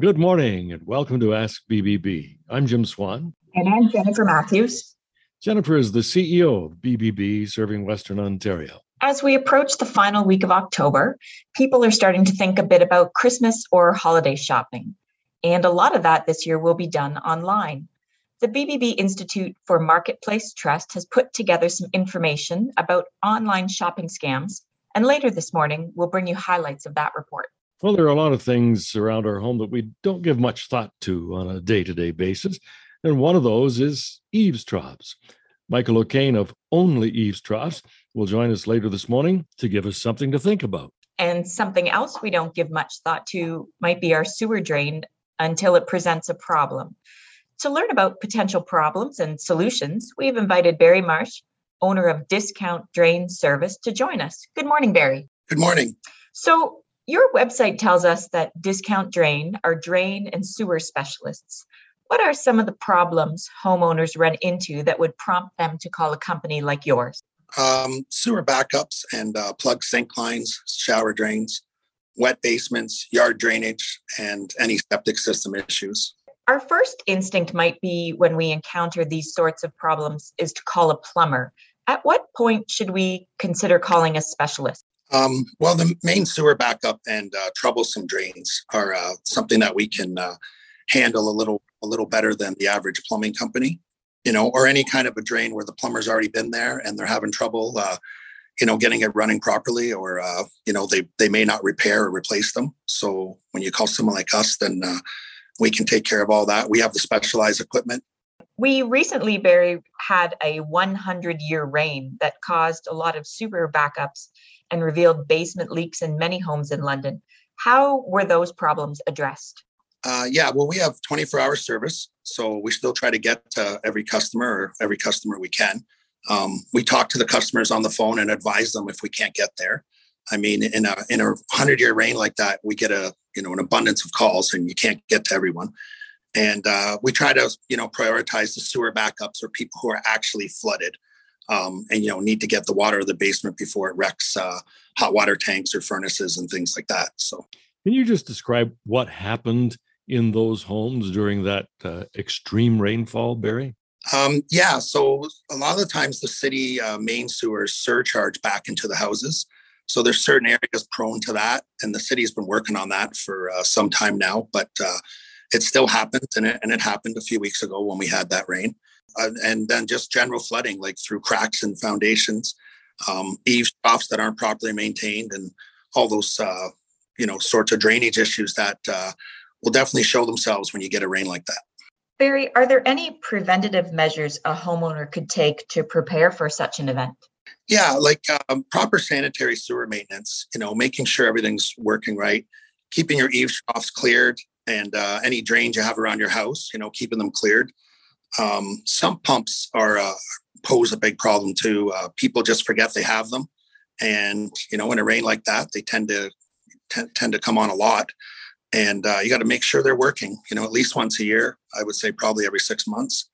Good morning and welcome to Ask BBB. I'm Jim Swan. And I'm Jennifer Matthews. Jennifer is the CEO of BBB serving Western Ontario. As we approach the final week of October, people are starting to think a bit about Christmas or holiday shopping. And a lot of that this year will be done online. The BBB Institute for Marketplace Trust has put together some information about online shopping scams. And later this morning, we'll bring you highlights of that report. Well, there are a lot of things around our home that we don't give much thought to on a day to day basis. And one of those is eaves troughs. Michael O'Kane of Only Eaves Troughs will join us later this morning to give us something to think about. And something else we don't give much thought to might be our sewer drain until it presents a problem. To learn about potential problems and solutions, we've invited Barry Marsh, owner of Discount Drain Service, to join us. Good morning, Barry. Good morning. So, your website tells us that Discount Drain are drain and sewer specialists. What are some of the problems homeowners run into that would prompt them to call a company like yours? Um, sewer backups and uh, plug sink lines, shower drains, wet basements, yard drainage, and any septic system issues. Our first instinct might be when we encounter these sorts of problems is to call a plumber. At what point should we consider calling a specialist? Um, well, the main sewer backup and uh, troublesome drains are uh, something that we can uh, handle a little a little better than the average plumbing company, you know, or any kind of a drain where the plumber's already been there and they're having trouble, uh, you know, getting it running properly, or uh, you know, they they may not repair or replace them. So when you call someone like us, then uh, we can take care of all that. We have the specialized equipment. We recently, Barry, had a 100 year rain that caused a lot of sewer backups and revealed basement leaks in many homes in London. How were those problems addressed? Uh, yeah, well, we have 24 hour service. So we still try to get to every customer or every customer we can. Um, we talk to the customers on the phone and advise them if we can't get there. I mean, in a in a hundred year rain like that, we get a you know an abundance of calls, and you can't get to everyone. And uh, we try to you know prioritize the sewer backups or people who are actually flooded um, and you know need to get the water of the basement before it wrecks uh, hot water tanks or furnaces and things like that. So, can you just describe what happened in those homes during that uh, extreme rainfall, Barry? Um, yeah, so a lot of the times the city uh, main sewers surcharge back into the houses. So there's certain areas prone to that, and the city's been working on that for uh, some time now. But uh, it still happens, and it, and it happened a few weeks ago when we had that rain uh, and then just general flooding, like through cracks in foundations, um, eaves troughs that aren't properly maintained, and all those uh, you know sorts of drainage issues that uh, will definitely show themselves when you get a rain like that. Barry, are there any preventative measures a homeowner could take to prepare for such an event? Yeah, like um, proper sanitary sewer maintenance. You know, making sure everything's working right, keeping your eaves troughs cleared, and uh, any drains you have around your house. You know, keeping them cleared um, sump pumps are uh, pose a big problem too. Uh, people just forget they have them, and you know, in a rain like that, they tend to t- tend to come on a lot. And uh, you got to make sure they're working. You know, at least once a year. I would say probably every six months.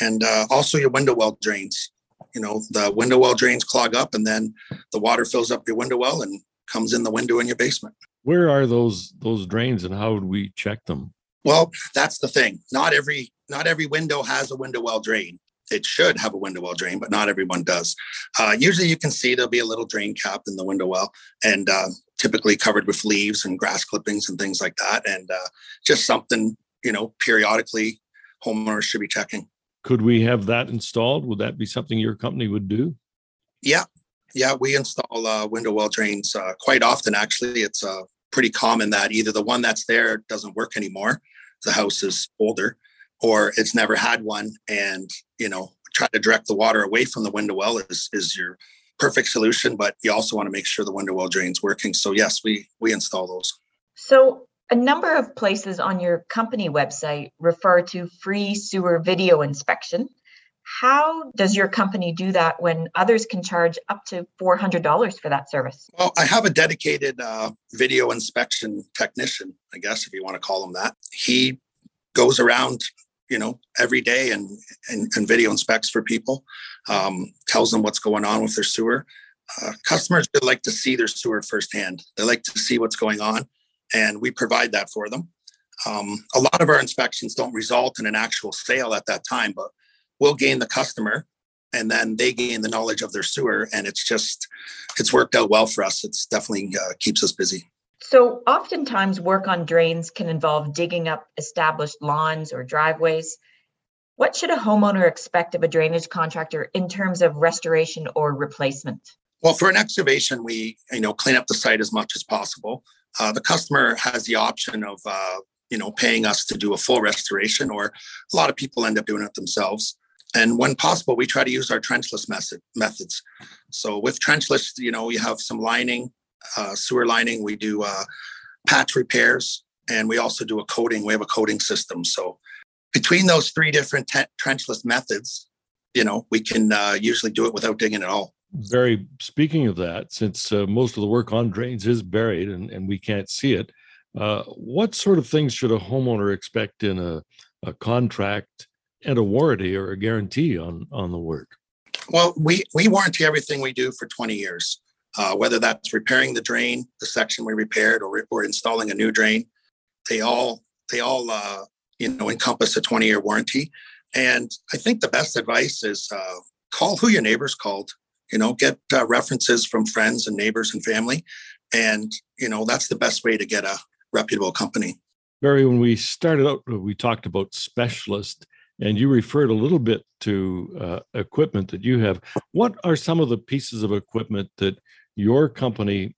And uh, also your window well drains. You know, the window well drains clog up, and then the water fills up your window well and comes in the window in your basement. Where are those those drains, and how would we check them? Well, that's the thing. Not every not every window has a window well drain. It should have a window well drain, but not everyone does. Uh, usually, you can see there'll be a little drain cap in the window well, and uh, typically covered with leaves and grass clippings and things like that. And uh, just something you know, periodically, homeowners should be checking. Could we have that installed? Would that be something your company would do? Yeah, yeah, we install uh, window well drains uh, quite often. Actually, it's uh, pretty common that either the one that's there doesn't work anymore, the house is older, or it's never had one and you know try to direct the water away from the window well is is your perfect solution but you also want to make sure the window well drain's working. So yes we we install those. So a number of places on your company website refer to free sewer video inspection how does your company do that when others can charge up to $400 for that service? Well, I have a dedicated uh, video inspection technician, I guess, if you want to call him that. He goes around you know every day and and, and video inspects for people um, tells them what's going on with their sewer uh, customers would like to see their sewer firsthand they like to see what's going on and we provide that for them Um, a lot of our inspections don't result in an actual sale at that time, but we'll gain the customer and then they gain the knowledge of their sewer and it's just it's worked out well for us. It's definitely uh, keeps us busy. So oftentimes work on drains can involve digging up established lawns or driveways. What should a homeowner expect of a drainage contractor in terms of restoration or replacement? Well for an excavation we you know clean up the site as much as possible. Uh, the customer has the option of uh, you know paying us to do a full restoration or a lot of people end up doing it themselves and when possible we try to use our trenchless method methods. So with trenchless you know we have some lining uh, sewer lining. We do uh, patch repairs and we also do a coating. We have a coating system. So between those three different trenchless methods you know we can uh, usually do it without digging at all. Barry speaking of that since uh, most of the work on drains is buried and, and we can't see it uh, what sort of things should a homeowner expect in a, a contract and a warranty or a guarantee on on the work? Well, we we warranty everything we do for 20 years, uh, whether that's repairing the drain, the section we repaired, or or installing a new drain. They all they all uh, you know encompass a 20 year warranty. And I think the best advice is uh, call who your neighbors called. You know, get uh, references from friends and neighbors and family, and you know that's the best way to get a reputable company. Barry, when we started out, we talked about specialist and you referred a little bit to uh, equipment that you have. What are some of the pieces of equipment that your company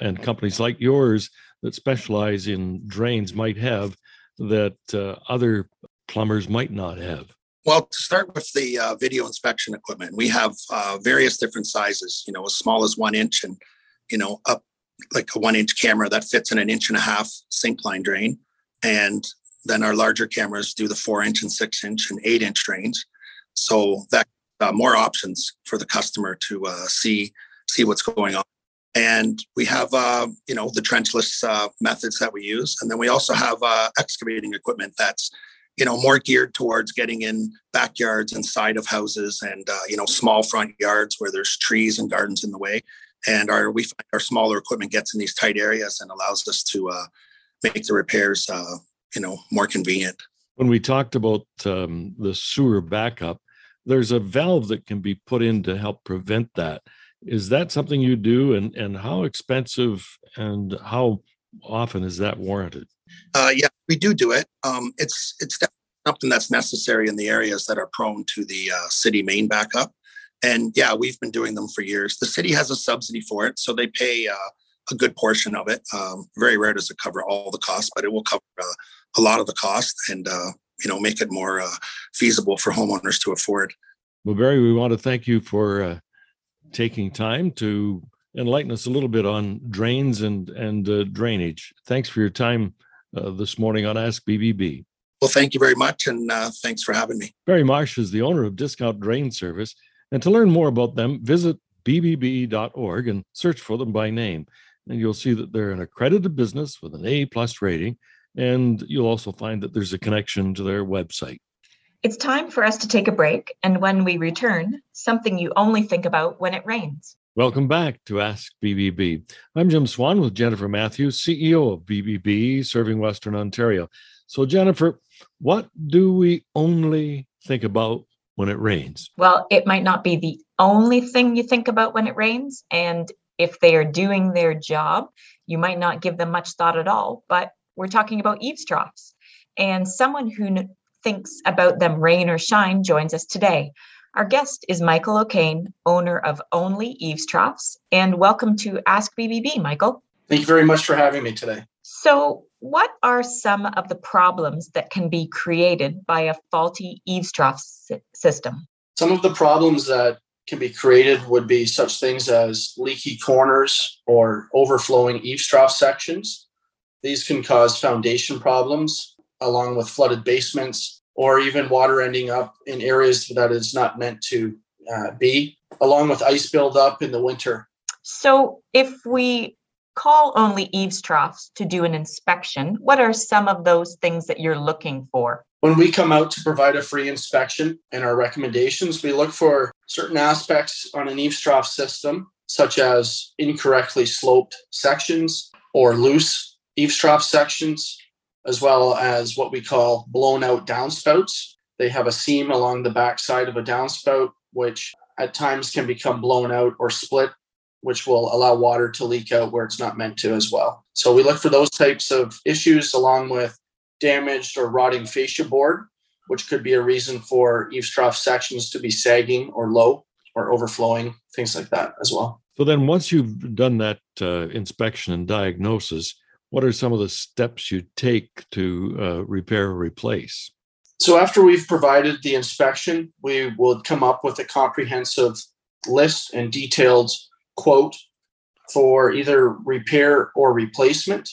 and companies like yours that specialize in drains might have that uh, other plumbers might not have? Well, to start with the uh, video inspection equipment, we have uh, various different sizes, you know, as small as one inch and, you know, up like a one inch camera that fits in an inch and a half sink line drain. And then our larger cameras do the four inch and six inch and eight inch drains. So that uh, more options for the customer to uh, see see what's going on. And we have, uh, you know, the trenchless uh, methods that we use, and then we also have uh, excavating equipment that's, you know, more geared towards getting in backyards and side of houses, and uh, you know, small front yards where there's trees and gardens in the way. And our we find our smaller equipment gets in these tight areas and allows us to make the repairs you know more convenient. When we talked about um, the sewer backup there's a valve that can be put in to help prevent that. Is that something you do? And and how expensive and how often is that warranted? Uh, yeah we do do it. Um, it's it's something that's necessary in the areas that are prone to the uh, city main backup. And yeah we've been doing them for years. The city has a subsidy for it so they pay uh, a good portion of it um, very rare does it cover all the costs but it will cover uh, a lot of the cost and uh, you know make it more uh, feasible for homeowners to afford. Well, Barry, we want to thank you for uh, taking time to enlighten us a little bit on drains and and uh, drainage. Thanks for your time uh, this morning on Ask BBB. Well, thank you very much, and uh, thanks for having me. Barry Marsh is the owner of Discount Drain Service, and to learn more about them, visit bbb.org and search for them by name, and you'll see that they're an accredited business with an A plus rating and you'll also find that there's a connection to their website. It's time for us to take a break. And when we return, something you only think about when it rains. Welcome back to Ask BBB. I'm Jim Swan with Jennifer Matthews, CEO of BBB, serving Western Ontario. So, Jennifer, what do we only think about when it rains? Well, it might not be the only thing you think about when it rains. And if they are doing their job, you might not give them much thought at all. But we're talking about eaves troughs. And someone who n- thinks about them rain or shine joins us today. Our guest is Michael O'Kane, owner of Only Eaves Troughs. And welcome to Ask BBB, Michael. Thank you very much for having me today. So, what are some of the problems that can be created by a faulty eaves trough system? Some of the problems that can be created would be such things as leaky corners or overflowing eaves trough sections. These can cause foundation problems along with flooded basements or even water ending up in areas that is not meant to uh, be, along with ice buildup in the winter. So, if we call only eaves troughs to do an inspection, what are some of those things that you're looking for? When we come out to provide a free inspection and our recommendations, we look for certain aspects on an eaves trough system, such as incorrectly sloped sections or loose eaves trough sections, as well as what we call blown out downspouts. They have a seam along the back side of a downspout, which at times can become blown out or split, which will allow water to leak out where it's not meant to as well. So we look for those types of issues along with damaged or rotting fascia board, which could be a reason for eaves trough sections to be sagging or low or overflowing, things like that as well. So then, once you've done that uh, inspection and diagnosis, what are some of the steps you take to uh, repair or replace? So after we've provided the inspection, we will come up with a comprehensive list and detailed quote for either repair or replacement.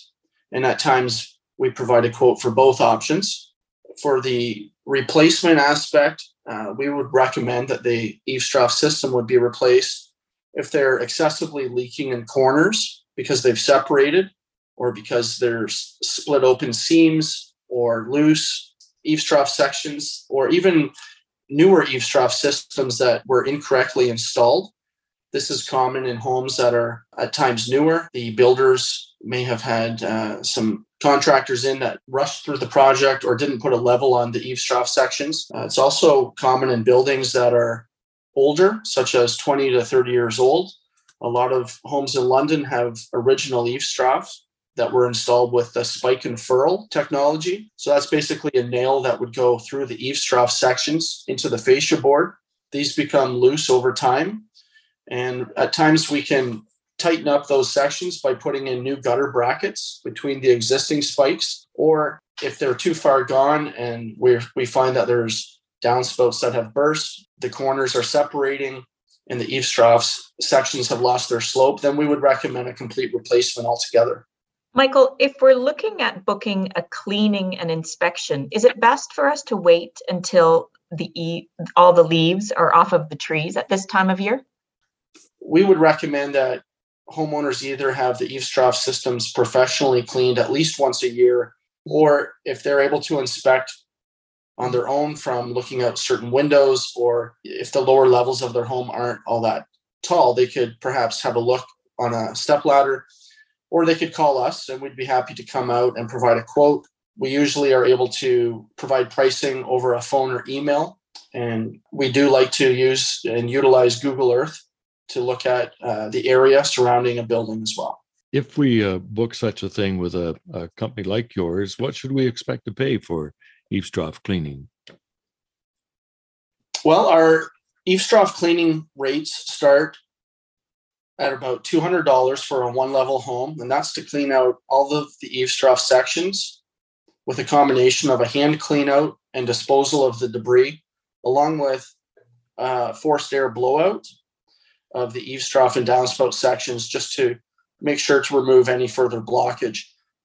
And at times we provide a quote for both options. For the replacement aspect, uh, we would recommend that the eaves trough system would be replaced if they're excessively leaking in corners because they've separated or because there's split open seams or loose eaves trough sections or even newer eaves trough systems that were incorrectly installed. This is common in homes that are at times newer. The builders may have had uh, some contractors in that rushed through the project or didn't put a level on the eaves trough sections. Uh, it's also common in buildings that are older, such as 20 to 30 years old. A lot of homes in London have original eaves troughs that were installed with the spike and ferrule technology. So that's basically a nail that would go through the eaves trough sections into the fascia board. These become loose over time. And at times we can tighten up those sections by putting in new gutter brackets between the existing spikes. Or if they're too far gone and we we find that there's downspouts that have burst, the corners are separating, and the eaves troughs sections have lost their slope, then we would recommend a complete replacement altogether. Michael, if we're looking at booking a cleaning and inspection, is it best for us to wait until the e- all the leaves are off of the trees at this time of year? We would recommend that homeowners either have the eaves trough systems professionally cleaned at least once a year, or if they're able to inspect on their own from looking out certain windows, or if the lower levels of their home aren't all that tall, they could perhaps have a look on a step ladder or they could call us and we'd be happy to come out and provide a quote. We usually are able to provide pricing over a phone or email. And we do like to use and utilize Google Earth to look at uh, the area surrounding a building as well. If we uh, book such a thing with a, a, company like yours, what should we expect to pay for eaves trough cleaning? Well, our eaves trough cleaning rates start at about $200 for a one level home, and that's to clean out all of the eaves trough sections with a combination of a hand clean out and disposal of the debris, along with uh, forced air blowout of the eaves trough and downspout sections just to make sure to remove any further blockage.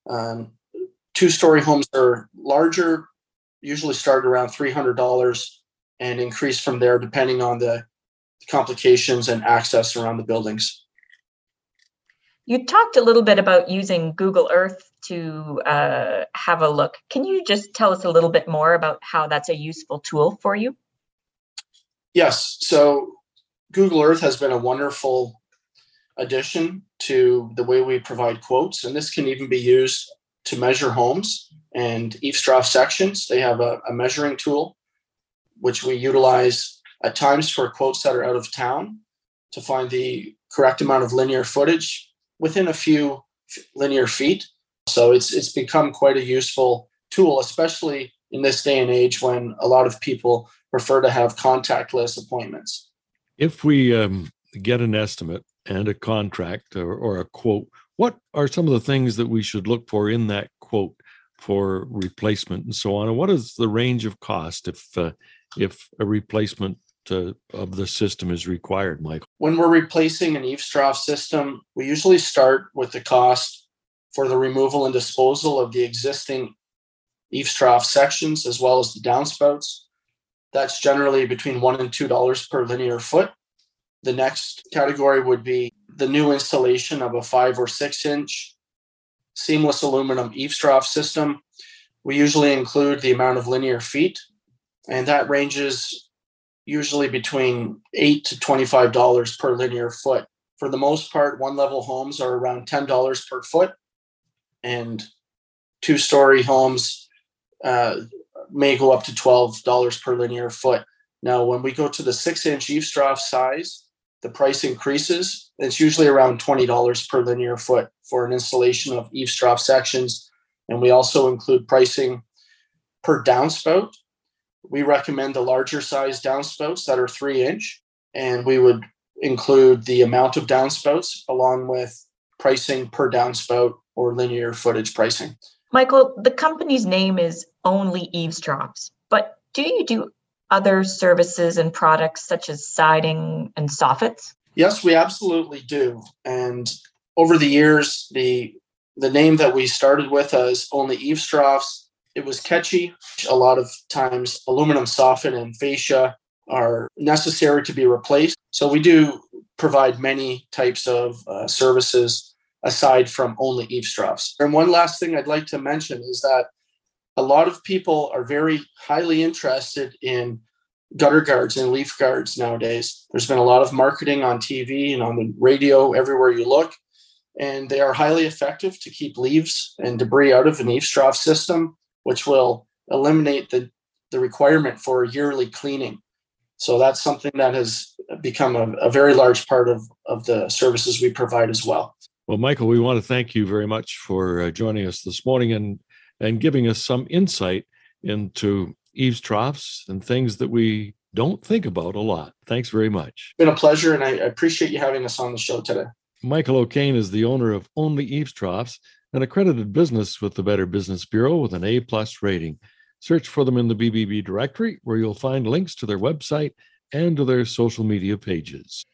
Um, Two story homes are larger, usually start around $300 and increase from there depending on the complications and access around the buildings. You talked a little bit about using Google Earth to uh, have a look. Can you just tell us a little bit more about how that's a useful tool for you? Yes. So, Google Earth has been a wonderful addition to the way we provide quotes, and this can even be used to measure homes and eaves trough sections. They have a, a measuring tool which we utilize at times for quotes that are out of town to find the correct amount of linear footage within a few linear feet. So it's it's become quite a useful tool, especially in this day and age when a lot of people prefer to have contactless appointments. If we um, get an estimate and a contract or, or a quote, what are some of the things that we should look for in that quote for replacement and so on? And what is the range of cost if uh, if a replacement to, of the system is required, Michael? When we're replacing an eaves trough system, we usually start with the cost for the removal and disposal of the existing eaves trough sections as well as the downspouts. That's generally between one and two dollars per linear foot. The next category would be the new installation of a five or six inch seamless aluminum eaves trough system. We usually include the amount of linear feet, and that ranges usually between eight to twenty-five dollars per linear foot. For the most part, one level homes are around ten dollars per foot, and two story homes uh, may go up to $12 per linear foot. Now, when we go to the six inch eaves trough size, the price increases. It's usually around $20 per linear foot for an installation of eaves trough sections. And we also include pricing per downspout. We recommend the larger size downspouts that are three inch, and we would include the amount of downspouts along with pricing per downspout or linear footage pricing. Michael, the company's name is Only Eaves Troughs, but do you do other services and products such as siding and soffits? Yes, we absolutely do. And over the years, the the name that we started with as Only Eaves Troughs, it was catchy. A lot of times, aluminum soffit and fascia are necessary to be replaced. So we do provide many types of uh, services aside from only eaves troughs. And one last thing I'd like to mention is that a lot of people are very highly interested in gutter guards and leaf guards nowadays. There's been a lot of marketing on TV and on the radio everywhere you look, and they are highly effective to keep leaves and debris out of an eaves trough system, which will eliminate the, the requirement for yearly cleaning. So that's something that has become a, a very large part of, of the services we provide as well. Well, Michael, we want to thank you very much for uh, joining us this morning and and giving us some insight into eaves troughs and things that we don't think about a lot. Thanks very much. It's been a pleasure, and I appreciate you having us on the show today. Michael O'Kane is the owner of Only Eaves Troughs, an accredited business with the Better Business Bureau with an A plus rating. Search for them in the BBB directory, where you'll find links to their website and to their social media pages.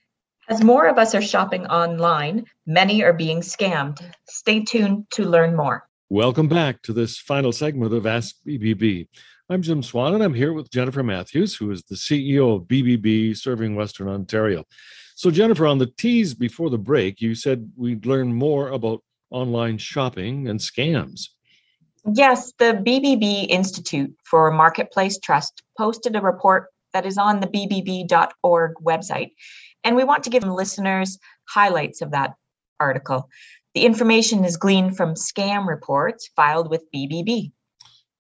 As more of us are shopping online, many are being scammed. Stay tuned to learn more. Welcome back to this final segment of Ask BBB. I'm Jim Swan, and I'm here with Jennifer Matthews, who is the CEO of BBB serving Western Ontario. So, Jennifer, on the tease before the break, you said we'd learn more about online shopping and scams. Yes, the BBB Institute for Marketplace Trust posted a report that is on the bbb.org website. And we want to give listeners highlights of that article. The information is gleaned from scam reports filed with BBB.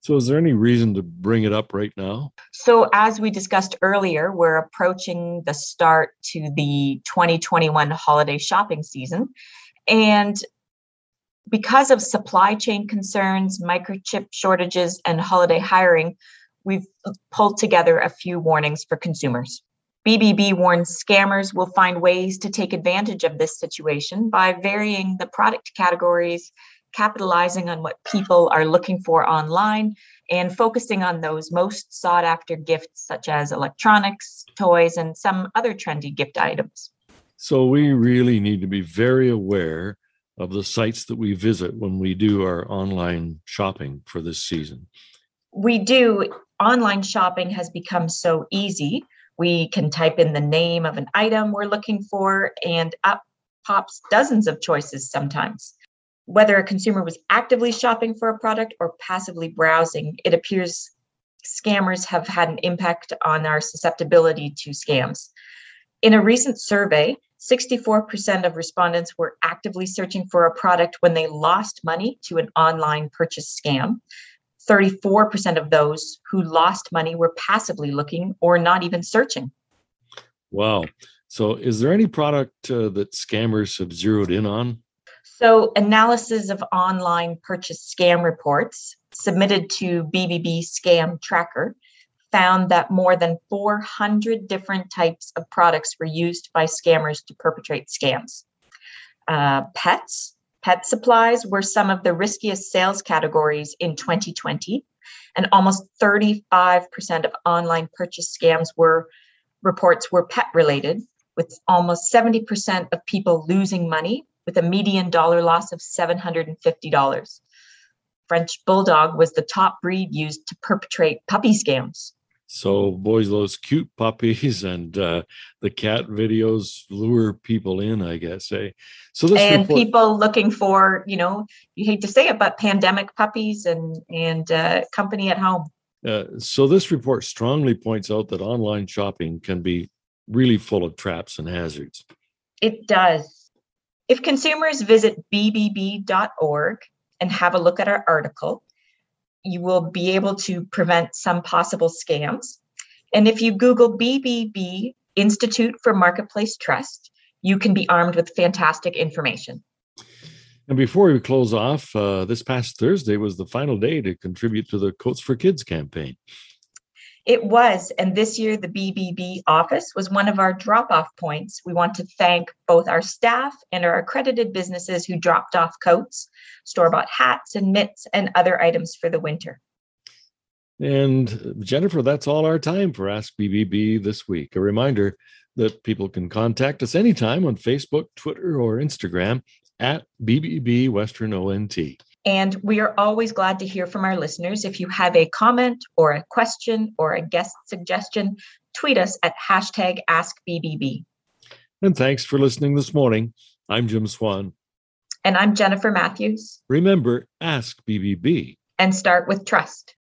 So, is there any reason to bring it up right now? So, as we discussed earlier, we're approaching the start to the 2021 holiday shopping season. And because of supply chain concerns, microchip shortages, and holiday hiring, we've pulled together a few warnings for consumers. BBB warns scammers will find ways to take advantage of this situation by varying the product categories, capitalizing on what people are looking for online, and focusing on those most sought after gifts, such as electronics, toys, and some other trendy gift items. So, we really need to be very aware of the sites that we visit when we do our online shopping for this season. We do. Online shopping has become so easy we can type in the name of an item we're looking for, and up pops dozens of choices sometimes. Whether a consumer was actively shopping for a product or passively browsing, it appears scammers have had an impact on our susceptibility to scams. In a recent survey, 64% of respondents were actively searching for a product when they lost money to an online purchase scam. 34% of those who lost money were passively looking or not even searching. Wow. So, is there any product uh, that scammers have zeroed in on? So, analysis of online purchase scam reports submitted to BBB Scam Tracker found that more than 400 different types of products were used by scammers to perpetrate scams. Uh, pets, Pet supplies were some of the riskiest sales categories in 2020, and almost 35% of online purchase scams were reports were pet related, with almost 70% of people losing money, with a median dollar loss of $750. French Bulldog was the top breed used to perpetrate puppy scams. So, boys, those cute puppies and uh, the cat videos lure people in, I guess. Eh? So this and report- people looking for, you know, you hate to say it, but pandemic puppies and and uh, company at home. Uh, so this report strongly points out that online shopping can be really full of traps and hazards. It does. If consumers visit bbb.org and have a look at our article, you will be able to prevent some possible scams. And if you Google BBB Institute for Marketplace Trust, you can be armed with fantastic information. And before we close off, uh, this past Thursday was the final day to contribute to the Coats for Kids campaign. It was, and this year the BBB office was one of our drop off points. We want to thank both our staff and our accredited businesses who dropped off coats, store bought hats and mitts, and other items for the winter. And Jennifer, that's all our time for Ask BBB this week. A reminder that people can contact us anytime on Facebook, Twitter, or Instagram at BBB Western ONT. And we are always glad to hear from our listeners. If you have a comment or a question or a guest suggestion, tweet us at hashtag AskBBB. And thanks for listening this morning. I'm Jim Swan. And I'm Jennifer Matthews. Remember, ask BBB. And start with trust.